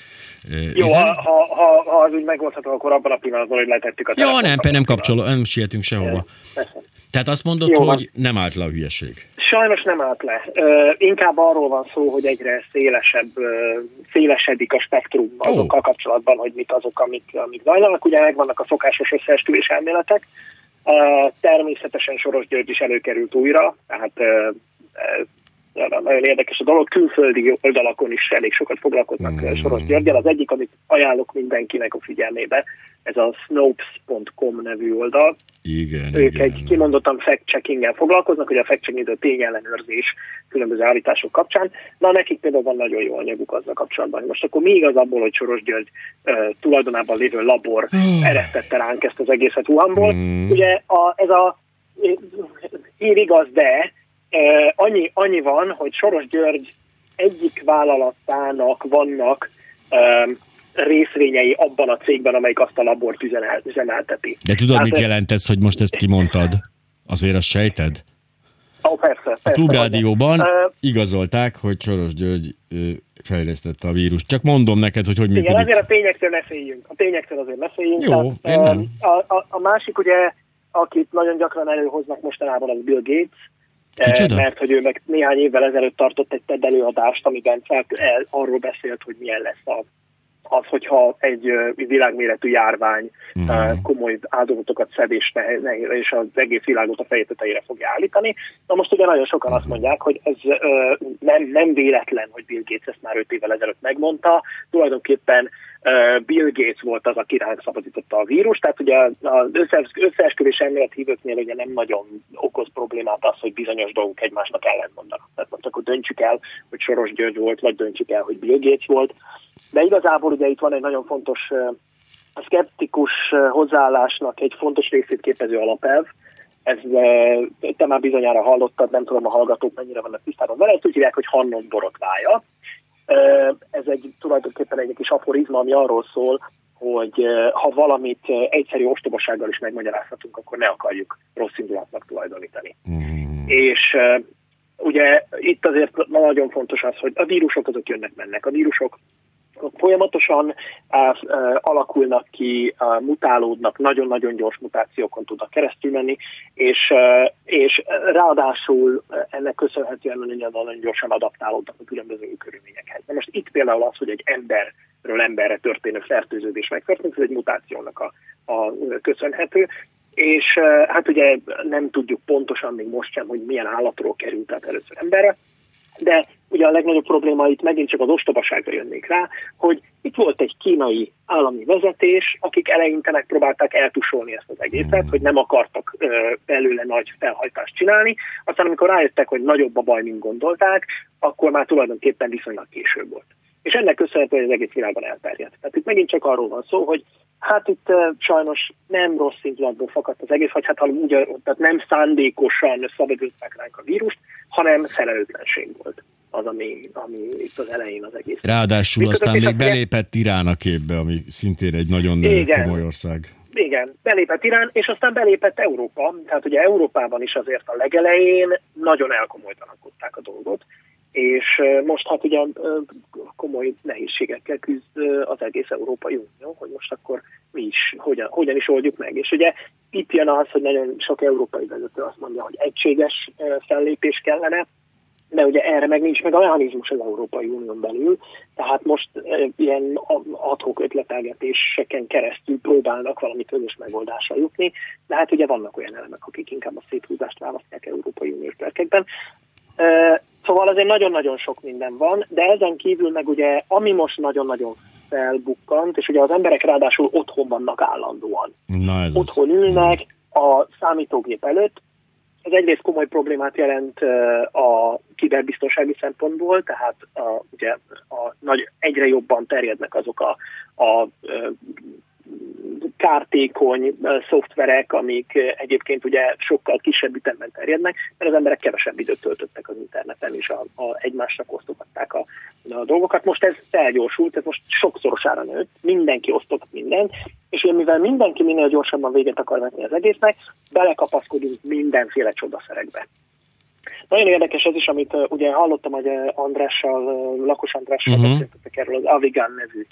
Jó, ha, ha, ha, ha, az úgy megoldható, akkor abban a pillanatban, hogy letettük a Ja, nem, nem kapcsoló, nem sietünk sehova. Tehát azt mondod, Jó, hogy nem állt le a hülyeség. Sajnos nem állt le. Uh, inkább arról van szó, hogy egyre szélesebb, uh, szélesedik a spektrum azokkal oh. kapcsolatban, hogy mit azok, amik, amik zajlanak. Ugye megvannak a szokásos összeesküvés elméletek. Uh, természetesen Soros György is előkerült újra, tehát uh, nagyon érdekes a dolog, külföldi oldalakon is elég sokat foglalkoznak mm. Soros Györgyel. Az egyik, amit ajánlok mindenkinek a figyelmébe, ez a snopes.com nevű oldal. Igen, ők igen. egy kimondottan fact-checkinggel foglalkoznak, hogy a fact-checking a tényellenőrzés különböző állítások kapcsán. Na, nekik például van nagyon jó anyaguk azzal kapcsolatban. Most akkor mi igaz abból, hogy Soros György uh, tulajdonában lévő labor oh. eresztette ránk ezt az egészet Wuhanból. Mm. Ugye a, ez a hír igaz, de annyi, annyi van, hogy Soros György egyik vállalatának vannak részvényei abban a cégben, amelyik azt a labort üzemelteti. De tudod, hát mit jelent ez, hogy most ezt kimondtad? Azért azt sejted? Oh, persze, persze, a Klubrádióban uh, igazolták, hogy Soros György fejlesztette a vírus. Csak mondom neked, hogy hogy működik. Igen, azért a tényektől ne féljünk. A tényektől azért ne féljünk. Jó, Tehát, én nem. A, a, a másik ugye, akit nagyon gyakran előhoznak mostanában, az Bill Gates, Kicsoda? mert hogy ő meg néhány évvel ezelőtt tartott egy TED előadást, amiben fel, el, arról beszélt, hogy milyen lesz a az, hogyha egy világméretű járvány uh-huh. komoly áldozatokat szed és, ne, ne, és az egész világot a feje tetejére fogja állítani. Na most ugye nagyon sokan azt mondják, hogy ez nem, nem véletlen, hogy Bill Gates ezt már öt évvel ezelőtt megmondta. Tulajdonképpen Bill Gates volt az, aki ránk szabadította a vírus, tehát ugye az összeesküvés elmélet hívőknél ugye nem nagyon okoz problémát az, hogy bizonyos dolgok egymásnak ellentmondanak. Tehát most akkor döntsük el, hogy Soros György volt, vagy döntsük el, hogy Bill Gates volt. De igazából ugye itt van egy nagyon fontos, a szkeptikus hozzáállásnak egy fontos részét képező alapelv, ez te már bizonyára hallottad, nem tudom a hallgatók mennyire vannak tisztában vele, ezt úgy hívják, hogy Hannon borotvája. Ez egy tulajdonképpen egy kis aforizma, ami arról szól, hogy ha valamit egyszerű ostobasággal is megmagyarázhatunk, akkor ne akarjuk rossz indulatnak tulajdonítani. Mm. És ugye itt azért nagyon fontos az, hogy a vírusok azok jönnek-mennek. A vírusok folyamatosan alakulnak ki, mutálódnak, nagyon-nagyon gyors mutációkon tudnak keresztül menni, és, és ráadásul ennek köszönhetően nagyon-nagyon gyorsan adaptálódnak a különböző körülményekhez. Na most itt például az, hogy egy emberről emberre történő fertőződés megtörtént, ez egy mutációnak a, a köszönhető, és hát ugye nem tudjuk pontosan még most sem, hogy milyen állatról került át először emberre, de ugye a legnagyobb probléma itt megint csak az ostobaságra jönnék rá, hogy itt volt egy kínai állami vezetés, akik eleinte megpróbálták eltusolni ezt az egészet, hogy nem akartak ö, belőle nagy felhajtást csinálni, aztán amikor rájöttek, hogy nagyobb a baj, mint gondolták, akkor már tulajdonképpen viszonylag később volt. És ennek köszönhető, hogy az egész világon elterjedt. Tehát itt megint csak arról van szó, hogy hát itt uh, sajnos nem rossz indulatból fakadt az egész, vagy hát úgy, tehát nem szándékosan szabadulták ránk a vírust, hanem felelőtlenség volt az, ami, ami itt az elején az egész. Ráadásul Mikor aztán még belépett Irán a képbe, ami szintén egy nagyon Igen. komoly ország. Igen, belépett Irán, és aztán belépett Európa. Tehát ugye Európában is azért a legelején nagyon elkomolytalankodták a dolgot, és most hát ugye komoly nehézségekkel küzd az egész Európai Unió, hogy most akkor mi is, hogyan, hogyan is oldjuk meg. És ugye itt jön az, hogy nagyon sok európai vezető azt mondja, hogy egységes fellépés kellene, de ugye erre meg nincs meg a mechanizmus az Európai Unión belül, tehát most ilyen adhok ötletelgetéseken keresztül próbálnak valami közös megoldásra jutni, de hát ugye vannak olyan elemek, akik inkább a széthúzást választják Európai Uniós perkekben. E, szóval azért nagyon-nagyon sok minden van, de ezen kívül meg ugye, ami most nagyon-nagyon felbukkant, és ugye az emberek ráadásul otthon vannak állandóan. Na ez otthon az. ülnek a számítógép előtt, ez egyrészt komoly problémát jelent a kiberbiztonsági szempontból, tehát a, ugye a nagy, egyre jobban terjednek azok a, a kártékony szoftverek, amik egyébként ugye sokkal kisebb ütemben terjednek, mert az emberek kevesebb időt töltöttek az interneten, és a, a egymásnak osztogatták a, a dolgokat. Most ez felgyorsult, ez most sokszorosára nőtt, mindenki osztott mindent, és én mivel mindenki minél gyorsabban véget akar vetni az egésznek, belekapaszkodunk mindenféle csodaszerekbe. Nagyon érdekes ez is, amit uh, ugye hallottam, hogy Andrással, uh, Lakos Andrással uh-huh. beszéltetek erről az Avigan nevű.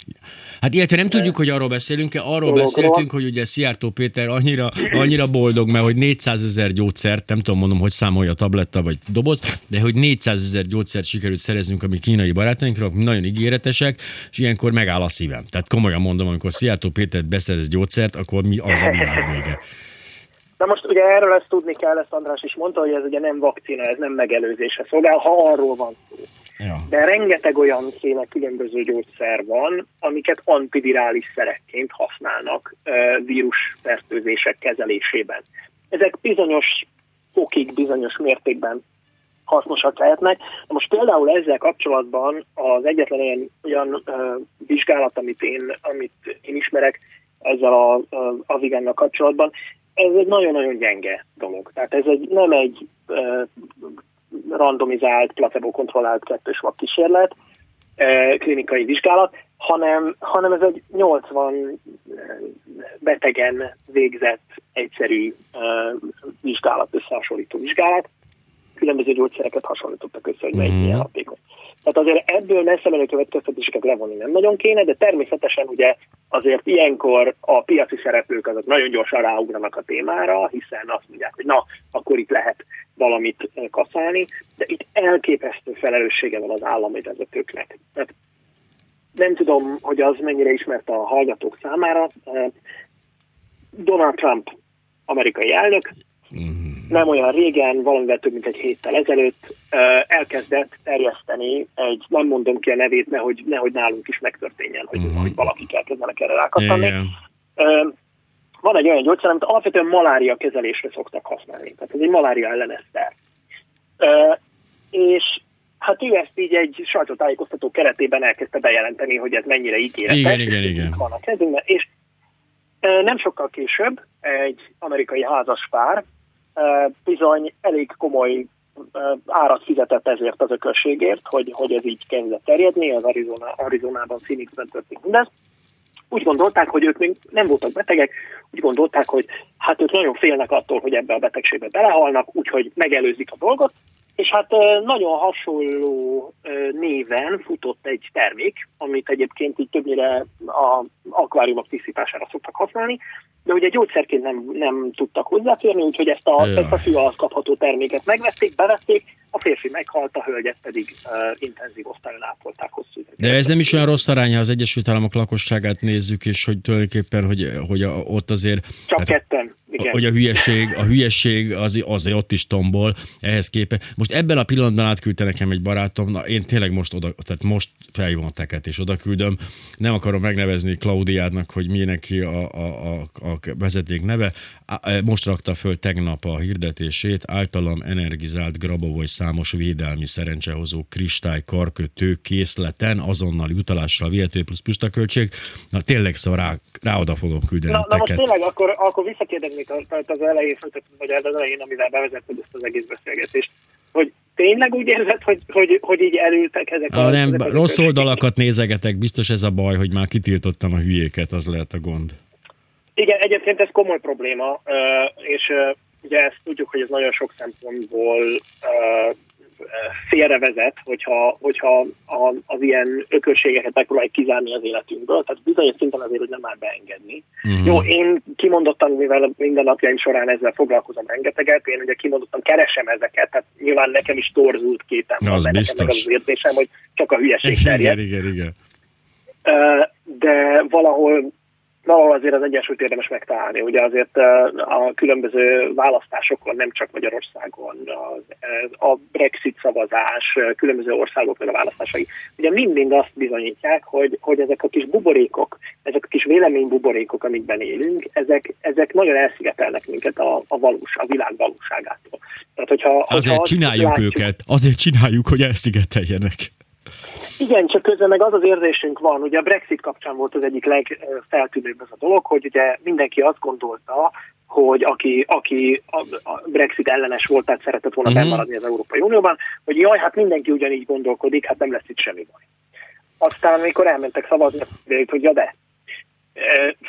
Hát illetve nem tudjuk, hogy arról beszélünk-e, arról dologról. beszéltünk, hogy ugye Szijjártó Péter annyira, annyira boldog, mert hogy 400 ezer gyógyszert, nem tudom mondom, hogy számolja tabletta vagy doboz, de hogy 400 ezer gyógyszert sikerült szereznünk a mi kínai barátainkra, akik nagyon ígéretesek, és ilyenkor megáll a szívem. Tehát komolyan mondom, amikor Szijjártó Péter beszerez gyógyszert, akkor mi az a világ vége. Na most ugye erről ezt tudni kell, ezt András is mondta, hogy ez ugye nem vakcina, ez nem megelőzésre szolgál, ha arról van szó. Ja. De rengeteg olyan széle különböző gyógyszer van, amiket antivirális szerekként használnak vírusfertőzések kezelésében. Ezek bizonyos fokig, bizonyos mértékben hasznosak lehetnek. Na most például ezzel kapcsolatban az egyetlen olyan, olyan vizsgálat, amit én, amit én ismerek ezzel a, a Avigánnal kapcsolatban, ez egy nagyon-nagyon gyenge dolog. Tehát ez egy, nem egy uh, randomizált, placebo-kontrollált kettős vak kísérlet, uh, klinikai vizsgálat, hanem, hanem ez egy 80 betegen végzett egyszerű uh, vizsgálat, összehasonlító vizsgálat, különböző gyógyszereket hasonlítottak össze, hogy melyik mm. milyen hatékony. Tehát azért ebből messze menő következtetéseket levonni nem nagyon kéne, de természetesen ugye azért ilyenkor a piaci szereplők azok nagyon gyorsan ráugranak a témára, hiszen azt mondják, hogy na, akkor itt lehet valamit kaszálni, de itt elképesztő felelőssége van az állami vezetőknek. Tehát nem tudom, hogy az mennyire ismert a hallgatók számára. Donald Trump, amerikai elnök, mm. Nem olyan régen, valamivel több mint egy héttel ezelőtt elkezdett terjeszteni egy, nem mondom ki a nevét, nehogy, nehogy nálunk is megtörténjen, hogy, mm. hogy valakik elkezdenek erre rákattanni. Yeah. Van egy olyan gyógyszer, amit alapvetően malária kezelésre szoktak használni. Tehát ez egy malária ellenes. És hát ő ezt így egy sajtótájékoztató keretében elkezdte bejelenteni, hogy ez mennyire ígéretes. Igen, igen, igen. Van a kezünkben, és nem sokkal később egy amerikai házas pár bizony elég komoly árat fizetett ezért az ökölségért, hogy, hogy ez így kezdett terjedni, az Arizona, Arizonában, Phoenixben történt mindez. Úgy gondolták, hogy ők még nem voltak betegek, úgy gondolták, hogy hát ők nagyon félnek attól, hogy ebbe a betegségbe belehalnak, úgyhogy megelőzik a dolgot, és hát nagyon hasonló néven futott egy termék, amit egyébként így többnyire a akváriumok tisztítására szoktak használni, de ugye gyógyszerként nem, nem tudtak hozzáférni, úgyhogy ezt a, ezt a fű kapható terméket megvették, bevették, a férfi meghalt, a hölgyet pedig uh, intenzív osztályon ápolták hosszú időt. De ez nem is olyan rossz arány, ha az Egyesült Államok lakosságát nézzük, és hogy tulajdonképpen, hogy, hogy a, ott azért... Csak hát, ketten, igen. Hogy a hülyeség, a hülyeség az, azért ott is tombol ehhez képest. Most ebben a pillanatban átküldte nekem egy barátom, na én tényleg most oda, tehát most felhívom a teket és oda küldöm. Nem akarom megnevezni Klaudiádnak, hogy mi neki a, a, a, a vezeték neve. Most rakta föl tegnap a hirdetését, általam energizált Grabovoj számos védelmi szerencsehozó kristály karkötő készleten azonnal utalással vihető plusz pustaköltség. Na tényleg szóval rá, rá oda fogom küldeni Na, na most tényleg akkor, akkor visszakérdeznék az elején, vagy az elején, amivel bevezetted ezt az egész beszélgetést, hogy tényleg úgy érzed, hogy, hogy, hogy így elültek ezek a... Nem, ezek rossz oldalakat nézegetek, biztos ez a baj, hogy már kitiltottam a hülyéket, az lehet a gond. Igen, egyébként ez komoly probléma, és ugye ezt tudjuk, hogy ez nagyon sok szempontból félrevezet, hogyha, hogyha az ilyen ökörségeket megpróbáljuk kizárni az életünkből, tehát bizonyos szinten azért, hogy nem már beengedni. Mm. Jó, én kimondottan, mivel minden napjaim során ezzel foglalkozom rengeteget, én ugye kimondottan keresem ezeket, tehát nyilván nekem is torzult kétem. Az van, biztos. Meg az érzésem, hogy csak a hülyeség terjed. Igen, igen, igen. De valahol valahol azért az egyensúlyt érdemes megtalálni. Ugye azért a különböző választásokon, nem csak Magyarországon, a Brexit szavazás, különböző országoknak a választásai, ugye mind-mind azt bizonyítják, hogy, hogy ezek a kis buborékok, ezek a kis véleménybuborékok, amikben élünk, ezek, ezek nagyon elszigetelnek minket a, a valós, a világ valóságától. Tehát, hogyha, azért hogyha csináljuk látjuk, őket, azért csináljuk, hogy elszigeteljenek. Igen, csak közben meg az az érzésünk van, ugye a Brexit kapcsán volt az egyik legfeltűnőbb ez a dolog, hogy ugye mindenki azt gondolta, hogy aki, aki a Brexit ellenes volt, tehát szeretett volna uh-huh. bemaradni az Európai Unióban, hogy jaj, hát mindenki ugyanígy gondolkodik, hát nem lesz itt semmi baj. Aztán, amikor elmentek szavazni, hogy ja de,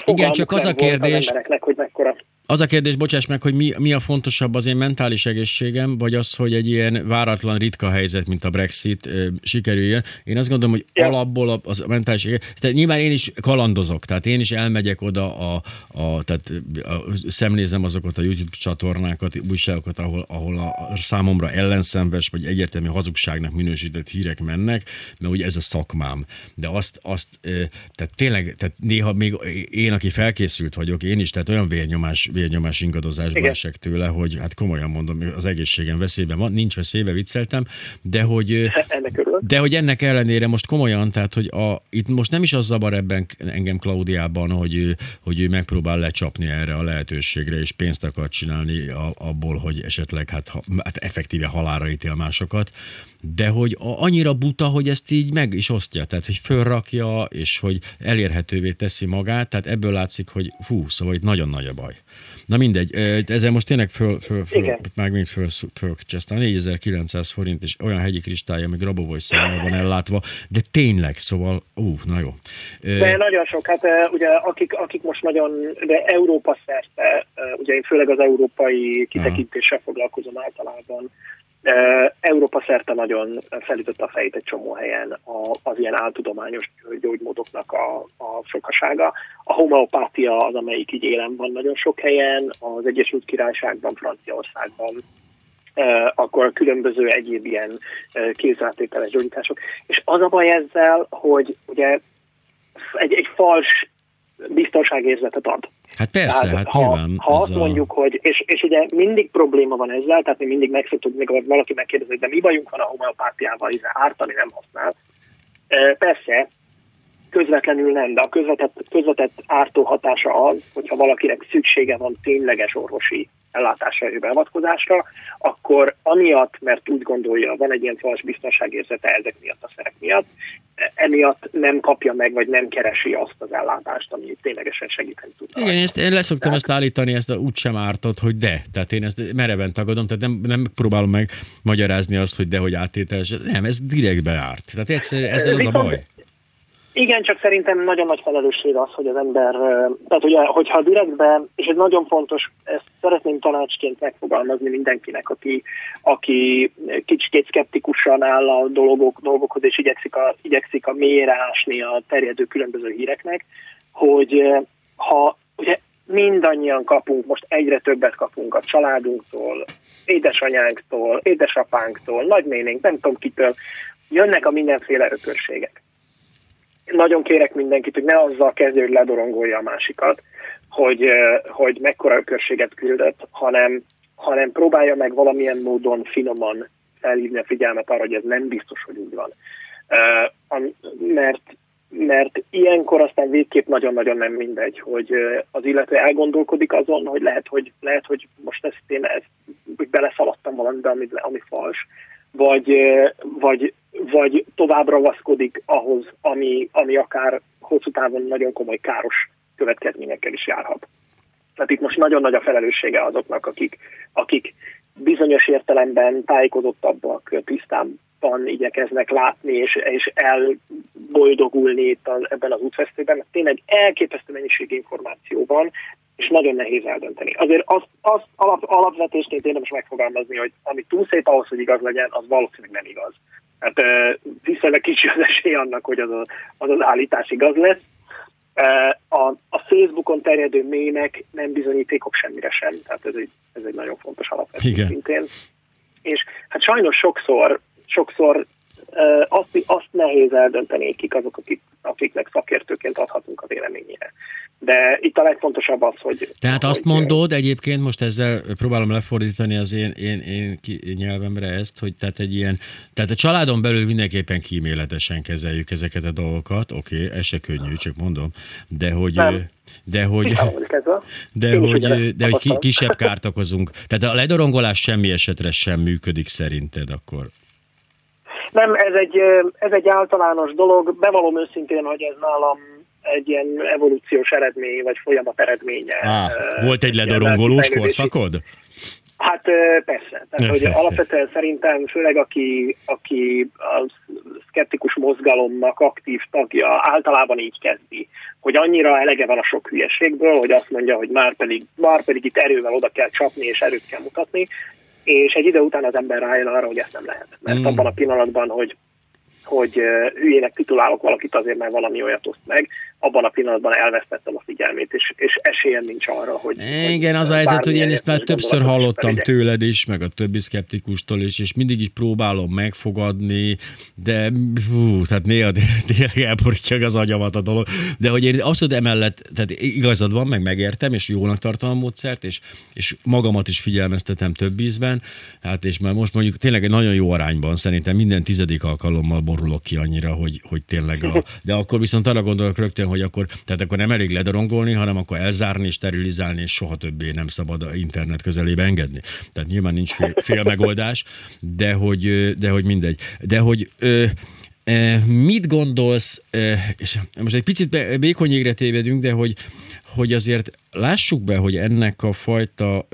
igen, csak az a kérdés, az embereknek, hogy mekkora az a kérdés, bocsáss meg, hogy mi, mi a fontosabb az én mentális egészségem, vagy az, hogy egy ilyen váratlan, ritka helyzet, mint a Brexit sikerüljön. Én azt gondolom, hogy ja. alapból az a mentális egészség. Tehát nyilván én is kalandozok, tehát én is elmegyek oda, a, a, tehát a, szemlézem azokat a YouTube csatornákat, újságokat, ahol, ahol a, számomra ellenszenves, vagy egyértelmű hazugságnak minősített hírek mennek, mert ugye ez a szakmám. De azt, azt tehát tényleg, tehát néha még én, aki felkészült vagyok, én is, tehát olyan vérnyomás vérnyomás ingadozásba Igen. esek tőle, hogy hát komolyan mondom, az egészségem veszélyben van, nincs veszélybe, vicceltem, de hogy, de hogy ennek ellenére most komolyan, tehát hogy a, itt most nem is az zavar ebben engem Klaudiában, hogy, hogy ő megpróbál lecsapni erre a lehetőségre, és pénzt akar csinálni abból, hogy esetleg hát, hát effektíve halára ítél másokat, de hogy annyira buta, hogy ezt így meg is osztja, tehát hogy fölrakja, és hogy elérhetővé teszi magát, tehát ebből látszik, hogy hú, szóval itt nagyon nagy a baj. Na mindegy, ezzel most tényleg föl, föl, föl meg még föl, föl, föl 4900 forint, és olyan hegyi kristály, ami Grabovoj számára van ellátva, de tényleg, szóval, ú, na jó. De nagyon sok, hát ugye akik, akik most nagyon, de Európa szerte, ugye én főleg az európai kitekintéssel foglalkozom általában, Európa szerte nagyon felütött a fejét egy csomó helyen az ilyen áltudományos gyógymódoknak a, a sokasága. A homeopátia az, amelyik így élen van nagyon sok helyen, az Egyesült Királyságban, Franciaországban, akkor a különböző egyéb ilyen kézrátételes gyógyítások. És az a baj ezzel, hogy ugye egy, egy fals biztonságérzetet ad. Hát persze, tehát, hát ha, nyilván. Ha azt a... mondjuk, hogy, és, és ugye mindig probléma van ezzel, tehát mi mindig megszoktuk, mikor valaki megkérdezi, de mi bajunk van a homeopátiával, hiszen ártani nem használ. Persze, közvetlenül nem, de a közvetett, közvetett ártó hatása az, hogyha valakinek szüksége van tényleges orvosi ellátásra beavatkozásra, akkor amiatt, mert úgy gondolja, van egy ilyen fals biztonságérzete ezek miatt a szerek miatt, emiatt nem kapja meg, vagy nem keresi azt az ellátást, ami ténylegesen segíteni tud. Igen, ezt, én leszoktam tehát... ezt állítani, ezt úgy sem ártott, hogy de. Tehát én ezt mereven tagadom, tehát nem, nem próbálom meg magyarázni azt, hogy de, hogy áttételes. Nem, ez direkt beárt. Tehát egyszer, ezzel az a baj. Igen, csak szerintem nagyon nagy felelősség az, hogy az ember, tehát ugye, hogyha direktbe, és ez nagyon fontos, ezt szeretném tanácsként megfogalmazni mindenkinek, aki, aki kicsit szkeptikusan áll a dolgok, dolgokhoz, és igyekszik a, igyekszik a mélyre ásni a terjedő különböző híreknek, hogy ha ugye mindannyian kapunk, most egyre többet kapunk a családunktól, édesanyánktól, édesapánktól, nagynénénk, nem tudom kitől, jönnek a mindenféle ökörségek nagyon kérek mindenkit, hogy ne azzal kezdje, hogy ledorongolja a másikat, hogy, hogy mekkora ökörséget küldött, hanem, hanem próbálja meg valamilyen módon finoman felhívni a figyelmet arra, hogy ez nem biztos, hogy úgy van. Mert, mert ilyenkor aztán végképp nagyon-nagyon nem mindegy, hogy az illető elgondolkodik azon, hogy lehet, hogy, lehet, hogy most ezt én ezt, hogy beleszaladtam valamibe, ami, ami fals, vagy, vagy, vagy tovább ragaszkodik ahhoz, ami, ami akár hosszú távon nagyon komoly káros következményekkel is járhat. Tehát itt most nagyon nagy a felelőssége azoknak, akik, akik bizonyos értelemben tájékozottabbak, tisztában igyekeznek látni és, és elboldogulni itt a, ebben az útvesztőben, mert tényleg elképesztő mennyiség információ van, és nagyon nehéz eldönteni. Azért azt, azt alap, alapvetésként érdemes megfogalmazni, hogy ami túl szép ahhoz, hogy igaz legyen, az valószínűleg nem igaz. Hát viszonylag kicsi az esély annak, hogy az, a, az az állítás igaz lesz. A, a Facebookon terjedő mémek nem bizonyítékok semmire sem, tehát ez egy, ez egy nagyon fontos alapvetés szintén. És hát sajnos sokszor, sokszor azt, azt nehéz eldönteni, kik azok, akik, akiknek szakértőként adhatunk a véleményére. De itt a legfontosabb az, hogy... Tehát hogy azt mondod egyébként, most ezzel próbálom lefordítani az én, én, én, nyelvemre ezt, hogy tehát egy ilyen, tehát a családon belül mindenképpen kíméletesen kezeljük ezeket a dolgokat, oké, okay, ez se könnyű, csak mondom, de hogy... Nem. De hogy, de hogy, de hogy kisebb kárt okozunk. Tehát a ledorongolás semmi esetre sem működik szerinted akkor. Nem, ez egy, ez egy általános dolog. Bevallom őszintén, hogy ez nálam egy ilyen evolúciós eredmény, vagy folyamat eredménye. Á, volt egy ledorongolós korszakod? Hát persze. Tehát, hogy alapvetően szerintem, főleg aki, aki a szkeptikus mozgalomnak aktív tagja, általában így kezdi, hogy annyira elege van a sok hülyeségből, hogy azt mondja, hogy már pedig, már pedig itt erővel oda kell csapni, és erőt kell mutatni, és egy idő után az ember rájön arra, hogy ezt nem lehet. Mert mm. abban a pillanatban, hogy hogy hülyének titulálok valakit azért, mert valami olyat oszt meg, abban a pillanatban elvesztettem a figyelmét, és, és esélyem nincs arra, hogy... Igen, hogy az a helyzet, hogy én ezt már többször hallottam tőled is, meg a többi szkeptikustól is, és mindig is próbálom megfogadni, de hú, tehát néha tényleg elborítja az agyamat a dolog, de hogy én hogy emellett, tehát igazad van, meg megértem, és jónak tartom a módszert, és, és magamat is figyelmeztetem több ízben, hát és már most mondjuk tényleg egy nagyon jó arányban, szerintem minden tizedik alkalommal borulok ki annyira, hogy, hogy tényleg a, de akkor viszont arra gondolok rögtön, hogy akkor, tehát akkor nem elég ledorongolni, hanem akkor elzárni, sterilizálni, és soha többé nem szabad a internet közelébe engedni. Tehát nyilván nincs fél, fél megoldás, de hogy, de hogy mindegy. De hogy ö, mit gondolsz, és most egy picit békonyégre tévedünk, de hogy, hogy azért lássuk be, hogy ennek a fajta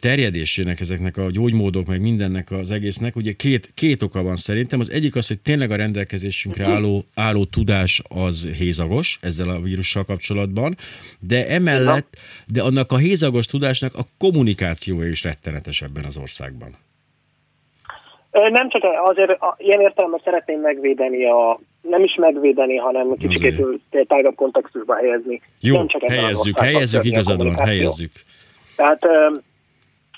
terjedésének, ezeknek a gyógymódok, meg mindennek az egésznek, ugye két, két oka van szerintem. Az egyik az, hogy tényleg a rendelkezésünkre álló, álló tudás az hézagos ezzel a vírussal kapcsolatban, de emellett, de annak a hézagos tudásnak a kommunikációja is rettenetes ebben az országban. Nem csak azért ilyen értelemben szeretném megvédeni a, nem is megvédeni, hanem kicsit tágabb kontextusba helyezni. Jó, nem csak helyezzük, helyezzük, igazad van, helyezzük. Tehát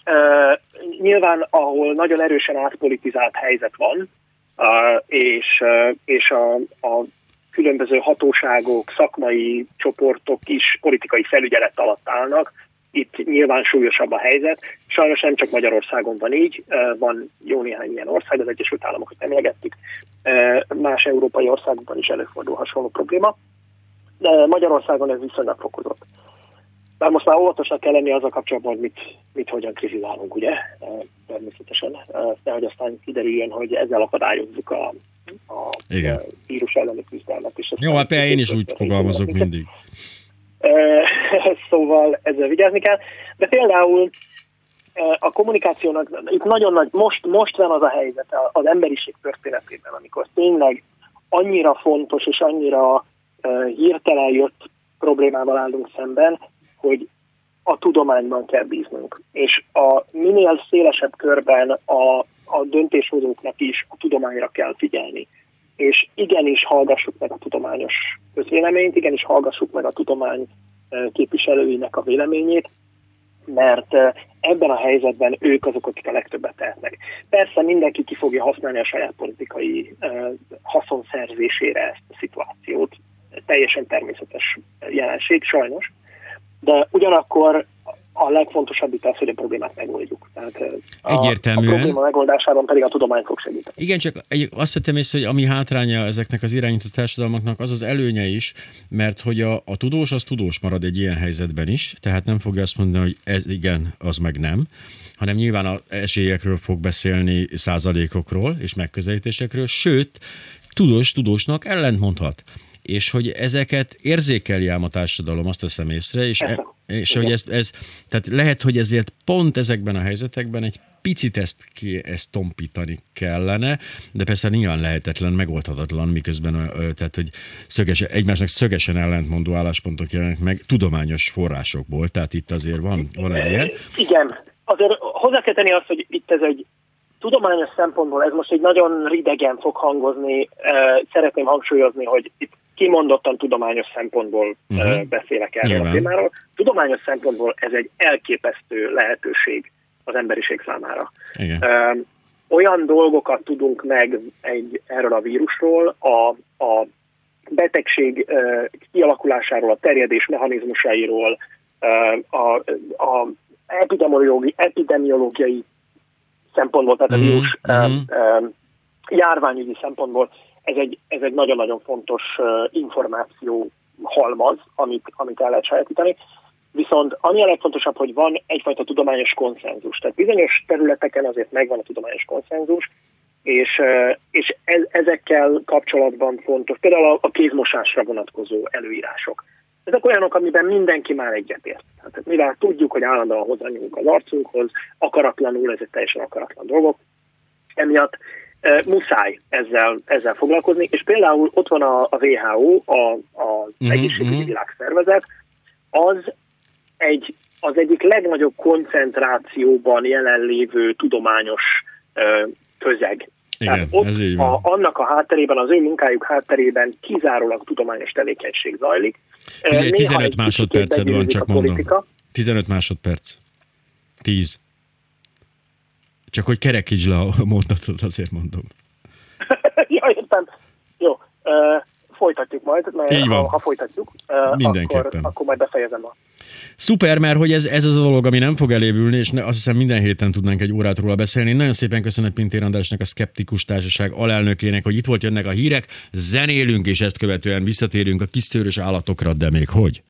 ö, nyilván, ahol nagyon erősen átpolitizált helyzet van, ö, és, ö, és a, a különböző hatóságok, szakmai csoportok is politikai felügyelet alatt állnak, itt nyilván súlyosabb a helyzet. Sajnos nem csak Magyarországon van így, van jó néhány ilyen ország, az Egyesült Államokat emlegettük, más európai országokban is előfordul hasonló probléma, de Magyarországon ez viszonylag fokozott. Bár most már óvatosnak kell lenni azzal kapcsolatban, hogy mit, mit hogyan kritizálunk, ugye? Természetesen. Nehogy aztán kiderüljön, hogy ezzel akadályozzuk a, a Igen. vírus elleni küzdelmet. Jó, hát én is úgy fogalmazok mindig. szóval ezzel vigyázni kell. De például a kommunikációnak itt nagyon nagy, most, most van az a helyzet az emberiség történetében, amikor tényleg annyira fontos és annyira hirtelen jött problémával állunk szemben, hogy a tudományban kell bíznunk. És a minél szélesebb körben a, a döntéshozóknak is a tudományra kell figyelni és igenis hallgassuk meg a tudományos közvéleményt, igenis hallgassuk meg a tudomány képviselőinek a véleményét, mert ebben a helyzetben ők azok, akik a legtöbbet tehetnek. Persze mindenki ki fogja használni a saját politikai haszonszerzésére ezt a szituációt, teljesen természetes jelenség, sajnos, de ugyanakkor a legfontosabb itt az, hogy a problémát megoldjuk. Tehát Egyértelműen. A, a probléma megoldásában pedig a tudomány fog segíteni. Igen, csak azt vettem észre, hogy ami hátránya ezeknek az irányító társadalmaknak, az az előnye is, mert hogy a, a tudós az tudós marad egy ilyen helyzetben is, tehát nem fogja azt mondani, hogy ez igen, az meg nem, hanem nyilván az esélyekről fog beszélni százalékokról és megközelítésekről, sőt, tudós tudósnak ellentmondhat és hogy ezeket érzékeli ám a társadalom, azt teszem észre, és, e, és hogy ez, ez, tehát lehet, hogy ezért pont ezekben a helyzetekben egy picit ezt, ki, ezt tompítani kellene, de persze nyilván lehetetlen, megoldhatatlan, miközben tehát, hogy szöges, egymásnak szögesen ellentmondó álláspontok jelennek meg tudományos forrásokból, tehát itt azért van, van egy ilyen. Igen, azért hozzá kell tenni azt, hogy itt ez egy tudományos szempontból, ez most egy nagyon ridegen fog hangozni, szeretném hangsúlyozni, hogy itt kimondottan tudományos szempontból uh-huh. beszélek erről Nyilván. a témáról. Tudományos szempontból ez egy elképesztő lehetőség az emberiség számára. Igen. Olyan dolgokat tudunk meg egy, erről a vírusról, a, a betegség kialakulásáról, a terjedés mechanizmusairól, a, a epidemiológiai, epidemiológiai szempontból, tehát a mhm, vírus uh-huh. járványügyi szempontból ez egy, ez egy nagyon-nagyon fontos információ halmaz, amit, amit el lehet sajátítani. Viszont ami a legfontosabb, hogy van egyfajta tudományos konszenzus. Tehát bizonyos területeken azért megvan a tudományos konszenzus, és, és ez, ezekkel kapcsolatban fontos, például a kézmosásra vonatkozó előírások. Ezek olyanok, amiben mindenki már egyetért. Tehát mivel tudjuk, hogy állandóan hozzányúlunk az arcunkhoz, akaratlanul, ezek teljesen akaratlan dolgok, emiatt muszáj ezzel, ezzel foglalkozni, és például ott van a, a WHO, a, az mm-hmm. Egészségügyi mhm. Világszervezet, az egy, az egyik legnagyobb koncentrációban jelenlévő tudományos ö, közeg. Igen, Tehát ott ez így van. A, annak a hátterében, az ő munkájuk hátterében kizárólag tudományos tevékenység zajlik. Ugye, 15 másodperced van, csak mondom. 15 másodperc. 10. Csak hogy kerekítsd le a mondatot, azért mondom. ja, értem. Jó. Uh, folytatjuk majd, mert Így van. Ha, ha folytatjuk, uh, Mindenképpen. Akkor, akkor majd befejezem a Szuper, mert hogy ez, ez az a dolog, ami nem fog elévülni, és azt hiszem minden héten tudnánk egy órát róla beszélni. Nagyon szépen köszönöm Pintér Andrásnak, a Skeptikus Társaság alelnökének, hogy itt volt jönnek a hírek, zenélünk, és ezt követően visszatérünk a kisztőrös állatokra, de még hogy.